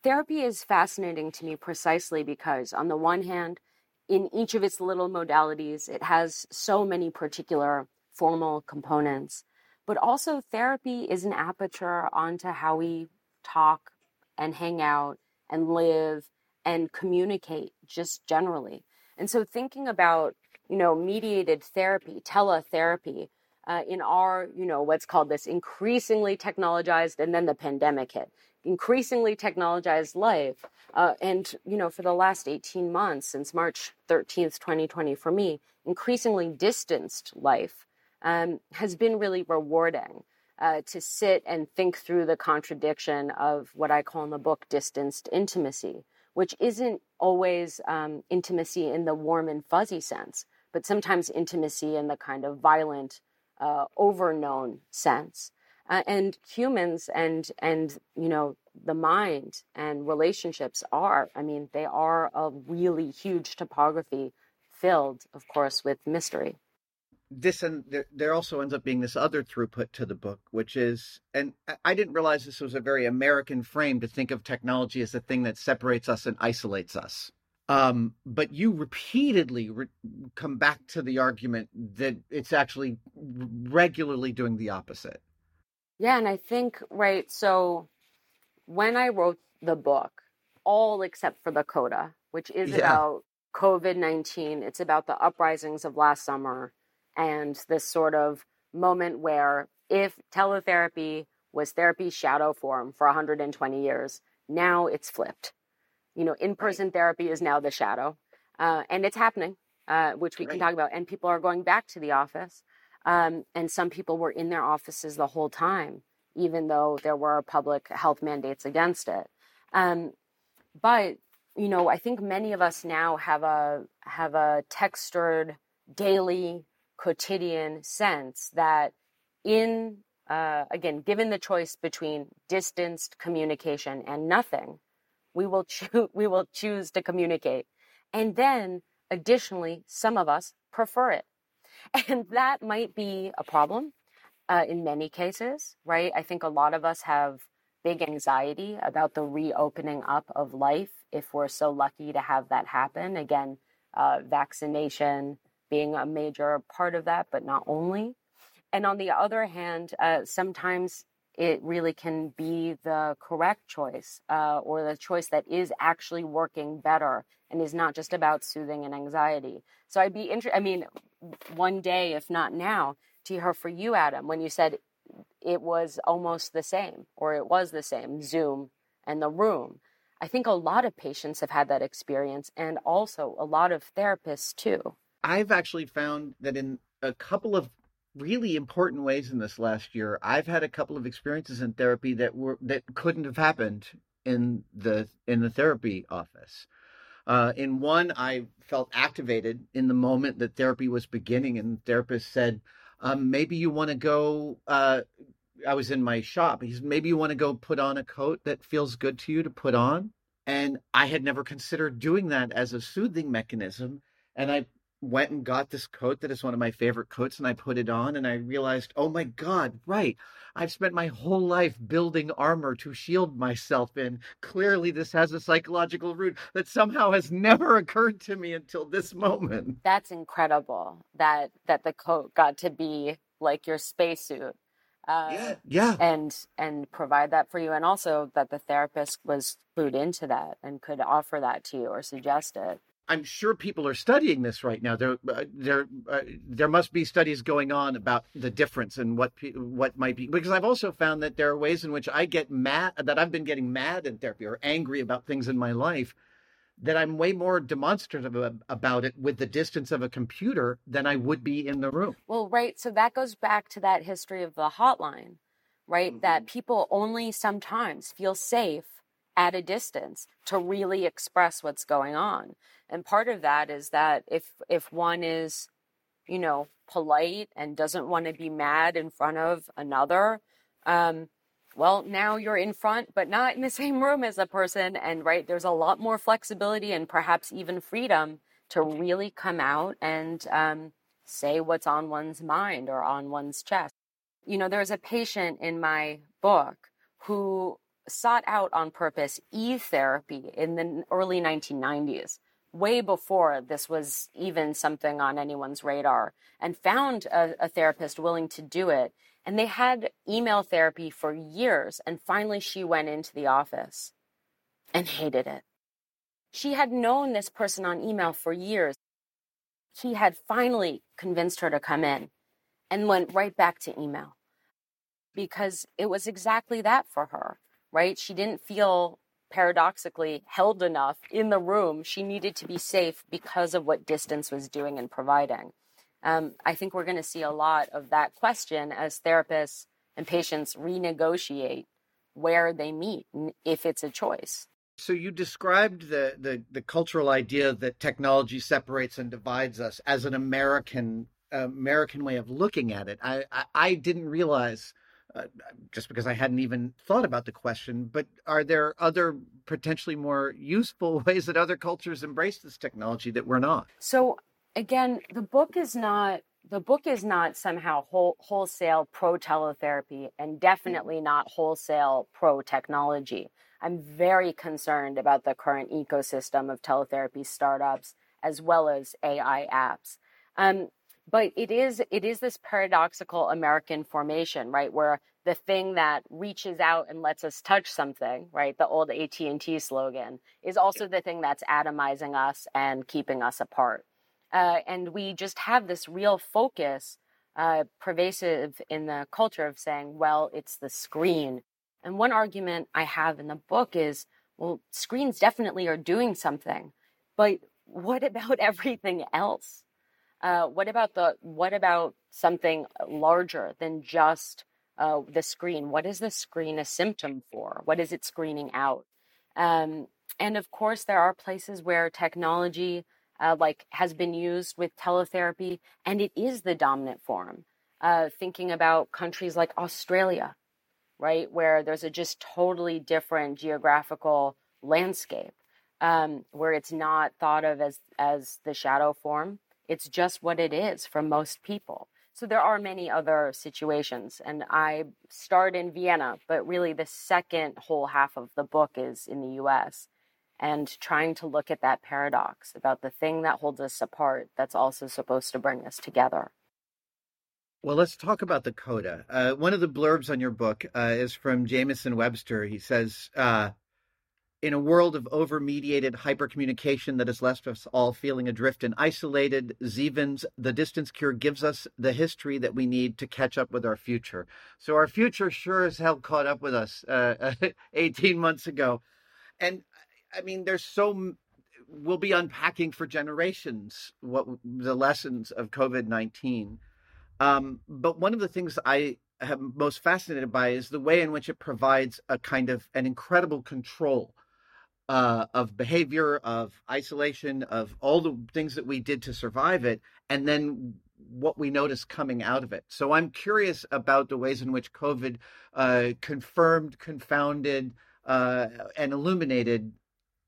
therapy is fascinating to me precisely because, on the one hand, in each of its little modalities, it has so many particular formal components, but also therapy is an aperture onto how we talk and hang out and live and communicate just generally. And so, thinking about you know mediated therapy, teletherapy, uh, in our, you know, what's called this increasingly technologized, and then the pandemic hit, increasingly technologized life. Uh, and, you know, for the last 18 months, since March 13th, 2020, for me, increasingly distanced life um, has been really rewarding. uh, to sit and think through the contradiction of what I call in the book distanced intimacy, which isn't always um, intimacy in the warm and fuzzy sense, but sometimes intimacy in the kind of violent, uh, overknown sense. Uh, and humans and and you know the mind and relationships are i mean they are a really huge topography filled of course with mystery this and there, also ends up being this other throughput to the book, which is, and I didn't realize this was a very American frame to think of technology as the thing that separates us and isolates us. Um, but you repeatedly re- come back to the argument that it's actually regularly doing the opposite. Yeah, and I think right. So when I wrote the book, all except for the coda, which is yeah. about COVID nineteen, it's about the uprisings of last summer and this sort of moment where if teletherapy was therapy's shadow form for 120 years, now it's flipped. You know, in person therapy is now the shadow, uh, and it's happening, uh, which we right. can talk about. And people are going back to the office, um, and some people were in their offices the whole time, even though there were public health mandates against it. Um, but you know, I think many of us now have a have a textured daily quotidian sense that in uh, again given the choice between distanced communication and nothing we will choose we will choose to communicate. And then additionally some of us prefer it. And that might be a problem uh, in many cases right? I think a lot of us have big anxiety about the reopening up of life if we're so lucky to have that happen. Again uh, vaccination being a major part of that, but not only. And on the other hand, uh, sometimes it really can be the correct choice uh, or the choice that is actually working better and is not just about soothing and anxiety. So I'd be interested, I mean, one day, if not now, to hear for you, Adam, when you said it was almost the same or it was the same, Zoom and the room. I think a lot of patients have had that experience and also a lot of therapists too. I've actually found that in a couple of really important ways in this last year, I've had a couple of experiences in therapy that were that couldn't have happened in the in the therapy office. Uh, in one, I felt activated in the moment that therapy was beginning, and the therapist said, um, "Maybe you want to go." Uh, I was in my shop. He said, "Maybe you want to go put on a coat that feels good to you to put on." And I had never considered doing that as a soothing mechanism. And I went and got this coat that is one of my favorite coats and I put it on and I realized, oh my God, right. I've spent my whole life building armor to shield myself in. Clearly, this has a psychological root that somehow has never occurred to me until this moment. That's incredible that that the coat got to be like your spacesuit. Uh, yeah, yeah, and and provide that for you, and also that the therapist was clued into that and could offer that to you or suggest it. I'm sure people are studying this right now. There, uh, there, uh, there must be studies going on about the difference and what what might be. Because I've also found that there are ways in which I get mad that I've been getting mad in therapy or angry about things in my life that I'm way more demonstrative about it with the distance of a computer than I would be in the room. Well, right. So that goes back to that history of the hotline, right? Mm-hmm. That people only sometimes feel safe at a distance to really express what's going on. And part of that is that if if one is, you know, polite and doesn't want to be mad in front of another, um, well, now you're in front, but not in the same room as a person. And right, there's a lot more flexibility and perhaps even freedom to really come out and um, say what's on one's mind or on one's chest. You know, there's a patient in my book who sought out on purpose e therapy in the early 1990s, way before this was even something on anyone's radar, and found a, a, therapist willing to do it. And they had email therapy for years. And finally, she went into the office and hated it. She had known this person on email for years. He had finally convinced her to come in and went right back to email because it was exactly that for her right? She didn't feel paradoxically held enough in the room. She needed to be safe because of what distance was doing and providing. Um, I think we're going to see a lot of that question as therapists and patients renegotiate where they meet if it's a choice. So you described the, the, the cultural idea that technology separates and divides us as an American American way of looking at it. I I, I didn't realize uh, just because I hadn't even thought about the question. But are there other potentially more useful ways that other cultures embrace this technology that we're not? So again, the book is not the book is not somehow whole, wholesale pro teletherapy and definitely not wholesale pro technology. I'm very concerned about the current ecosystem of teletherapy startups as well as AI apps. Um, but it is it is this paradoxical American formation, right, where the thing that reaches out and lets us touch something, right, the old AT&T slogan, is also the thing that's atomizing us and keeping us apart. Uh, and we just have this real focus uh, pervasive in the culture of saying, well, it's the screen. And one argument I have in the book is, well, screens definitely are doing something, but what about everything else? Uh, what about the what about something larger than just uh, the screen? What is the screen a symptom for? What is it screening out? Um, and of course, there are places where technology uh, like has been used with teletherapy, and it is the dominant form. Uh, thinking about countries like Australia, right, where there's a just totally different geographical landscape, um, where it's not thought of as as the shadow form. It's just what it is for most people. So there are many other situations, and I start in Vienna, but really the second whole half of the book is in the U.S and trying to look at that paradox about the thing that holds us apart that's also supposed to bring us together. Well, let's talk about the coda. Uh, one of the blurbs on your book uh, is from Jamieson Webster. He says, uh, in a world of over mediated hypercommunication that has left us all feeling adrift and isolated, Zeavin's The Distance Cure gives us the history that we need to catch up with our future. So, our future sure as hell caught up with us uh, 18 months ago. And I mean, there's so we'll be unpacking for generations what the lessons of COVID nineteen. Um, but one of the things I am most fascinated by is the way in which it provides a kind of an incredible control uh, of behavior, of isolation, of all the things that we did to survive it, and then what we notice coming out of it. So I'm curious about the ways in which COVID uh, confirmed, confounded, uh, and illuminated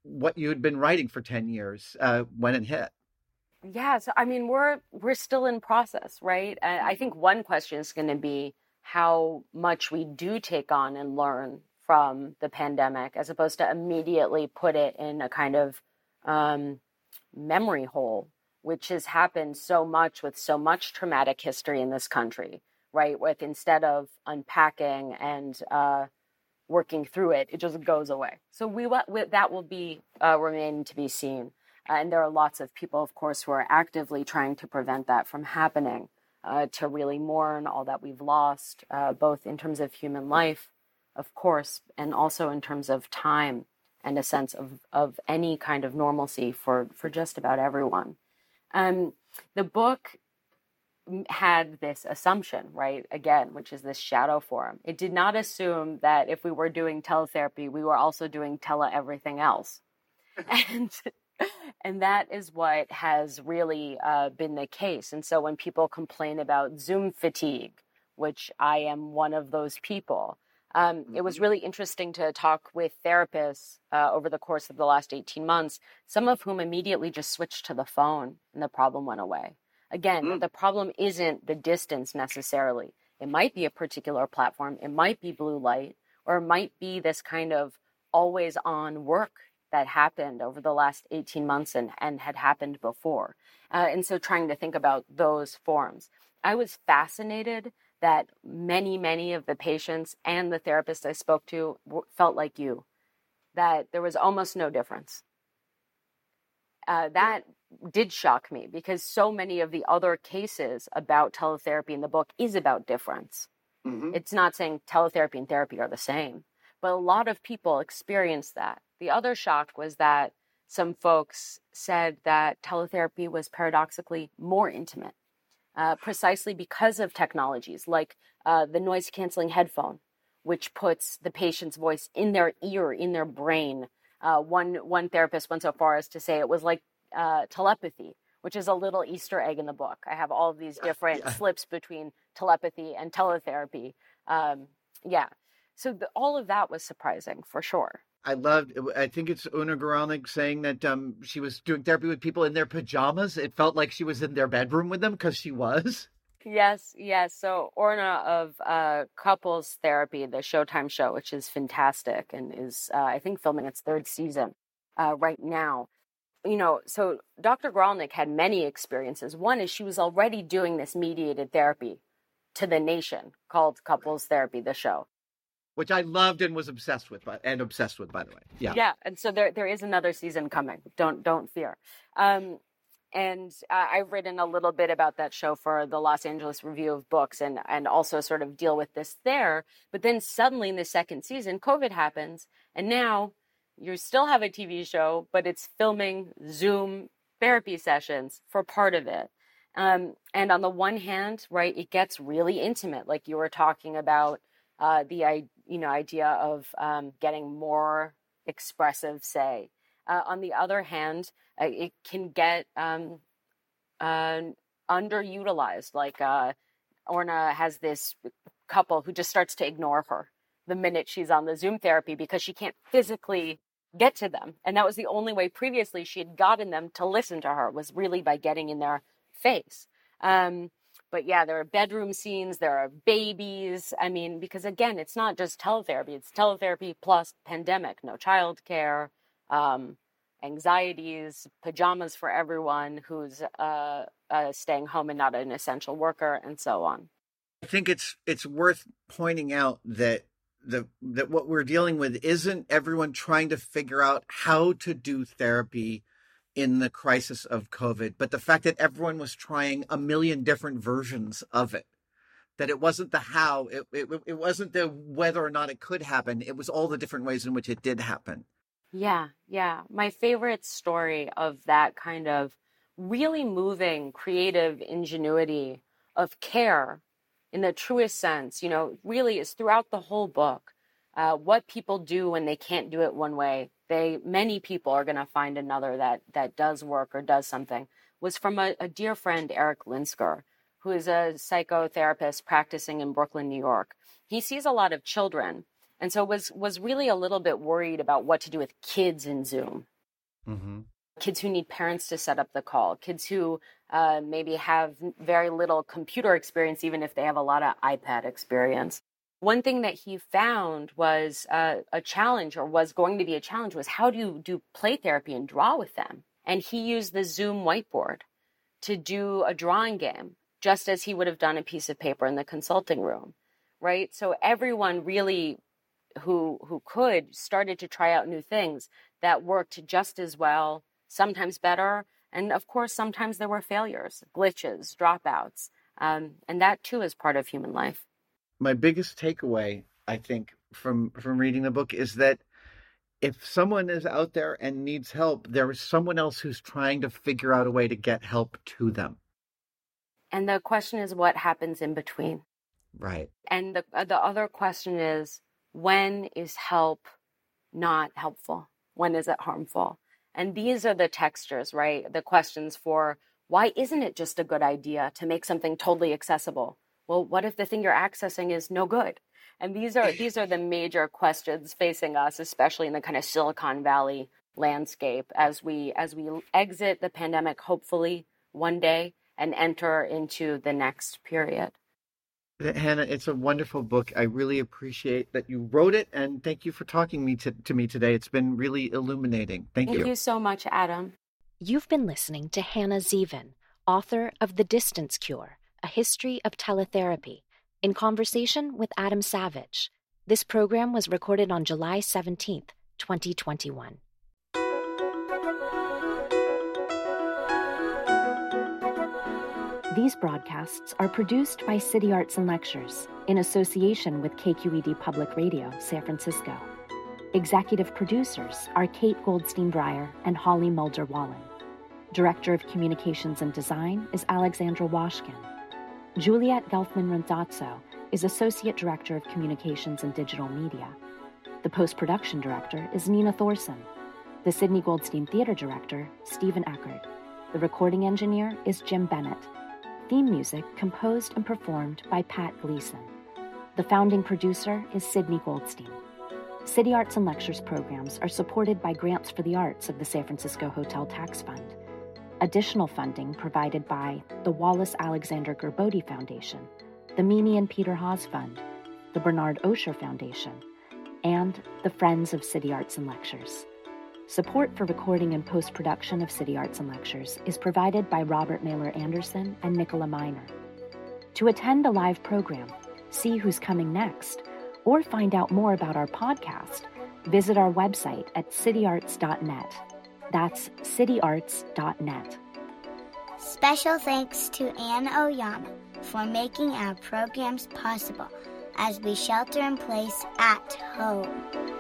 what you had been writing for 10 years uh, when it hit yeah so i mean we're we're still in process right i think one question is going to be how much we do take on and learn from the pandemic as opposed to immediately put it in a kind of um, memory hole which has happened so much with so much traumatic history in this country right with instead of unpacking and uh, working through it, it just goes away. So we, we that will be uh, remain to be seen. Uh, and there are lots of people, of course, who are actively trying to prevent that from happening, uh, to really mourn all that we've lost, uh, both in terms of human life, of course, and also in terms of time and a sense of, of any kind of normalcy for, for just about everyone. Um, the book had this assumption, right? Again, which is this shadow form. It did not assume that if we were doing teletherapy, we were also doing tele everything else. and and that is what has really uh, been the case. And so when people complain about Zoom fatigue, which I am one of those people, um, mm-hmm. it was mm-hmm. really interesting to talk with therapists uh, over the course of the last 18 months, some of whom immediately just switched to the phone and the problem went away. Again, mm. the problem isn't the distance necessarily. It might be a particular platform, it might be blue light, or it might be this kind of always on work that happened over the last 18 months and, and had happened before. Uh, and so trying to think about those forms. I was fascinated that many, many of the patients and the therapists I spoke to felt like you, that there was almost no difference. Uh, that did shock me because so many of the other cases about teletherapy in the book is about difference. Mm-hmm. It's not saying teletherapy and therapy are the same, but a lot of people experience that. The other shock was that some folks said that teletherapy was paradoxically more intimate. Uh, precisely because of technologies like uh, the noise canceling headphone, which puts the patient's voice in their ear, in their brain. Uh, one one therapist went so far as to say it was like uh, telepathy, which is a little Easter egg in the book. I have all of these different yeah. slips between telepathy and teletherapy. Um, yeah, so the, all of that was surprising for sure. I loved. I think it's Orna Guralnik saying that um, she was doing therapy with people in their pajamas. It felt like she was in their bedroom with them because she was. Yes, yes. So Orna of uh, Couples Therapy, the Showtime show, which is fantastic and is uh, I think filming its third season uh, right now. You know, so Dr. Guralnick had many experiences. One is she was already doing this mediated therapy to the nation called Couples Therapy, the show which I loved and was obsessed with, and obsessed with, by the way. Yeah, yeah. And so there there is another season coming. Don't don't fear. Um, and uh, I've written a little bit about that show for the Los Angeles Review of Books, and and also sort of deal with this there. But then suddenly in the second season, COVID happens, and now you still have a TV show, but it's filming Zoom therapy sessions for part of it. Um, and on the one hand, right, it gets really intimate, like you were talking about uh, the you know idea of um, getting more expressive say. Uh, on the other hand, uh, it can get um, uh, underutilized. Like uh, Orna has this couple who just starts to ignore her the minute she's on the Zoom therapy because she can't physically get to them. And that was the only way previously she had gotten them to listen to her was really by getting in their face. Um, but yeah, there are bedroom scenes, there are babies. I mean, because again, it's not just teletherapy, it's teletherapy plus pandemic, no childcare, um, anxieties, pajamas for everyone who's uh, uh, staying home and not an essential worker, and so on. I think it's it's worth pointing out that the that what we're dealing with isn't everyone trying to figure out how to do therapy in the crisis of COVID, but the fact that everyone was trying a million different versions of it. That it wasn't the how, it, it, it wasn't the whether or not it could happen. It was all the different ways in which it did happen. Yeah, yeah. My favorite story of that kind of really moving creative ingenuity of care in the truest sense, you know, really is throughout the whole book. Uh, what people do when they can't do it one way, they many people are going to find another that that does work or does something was from a, a dear friend eric linsker who is a psychotherapist practicing in brooklyn new york. He sees a lot of children and so was was really a little bit worried about what to do with kids in zoom. Mm-hmm. kids who need parents to set up the call kids who uh, maybe have very little computer experience even if they have a lot of ipad experience one thing that he found was uh, a challenge or was going to be a challenge was how do you do play therapy and draw with them? And he used the zoom whiteboard to do a drawing game just as he would have done a piece of paper in the consulting room right? So everyone really who who could started to try out new things that worked just as well sometimes better and of course sometimes there were failures glitches dropouts um, and that too is part of human life my biggest takeaway, I think, from from reading the book is that if someone is out there and needs help, there is someone else who's trying to figure out a way to get help to them. And the question is, what happens in between? Right. And the uh, the other question is, when is help not helpful? When is it harmful? And these are the textures, right? The questions for why isn't it just a good idea to make something totally accessible? Well what if the thing you're accessing is no good and these are these are the major questions facing us especially in the kind of silicon valley landscape as we as we exit the pandemic hopefully one day and enter into the next period Hannah, it's a wonderful book. I really appreciate that you wrote it, and thank you for talking me to, to me today. It's been really illuminating. Thank, thank you. Thank you so much, Adam. You've been listening to Hannah Zeavin, author of The Distance Cure a History of Teletherapy, in conversation with Adam Savage. This program was recorded on July 17th, 2021. These broadcasts are produced by City Arts and Lectures in association with KQED Public Radio, San Francisco. Executive producers are Kate Goldstein Breyer and Holly Mulder Wallen. Director of Communications and Design is Alexandra Washkin. Juliet Gelfman Randazzo is Associate Director of Communications and Digital Media. The post production director is Nina Thorson. The Sidney Goldstein Theater Director, Stephen Eckert. The recording engineer is Jim Bennett. Theme music composed and performed by Pat Gleason. The founding producer is Sidney Goldstein. City Arts and Lectures programs are supported by grants for the arts of the San Francisco Hotel Tax Fund. Additional funding provided by the Wallace Alexander Gerbode Foundation, the Mimi and Peter Haas Fund, the Bernard Osher Foundation, and the Friends of City Arts and Lectures. Support for recording and post production of City Arts and Lectures is provided by Robert Mailer Anderson and Nicola Miner. To attend a live program, see who's coming next, or find out more about our podcast, visit our website at cityarts.net. That's cityarts.net. Special thanks to Ann Oyama for making our programs possible as we shelter in place at home.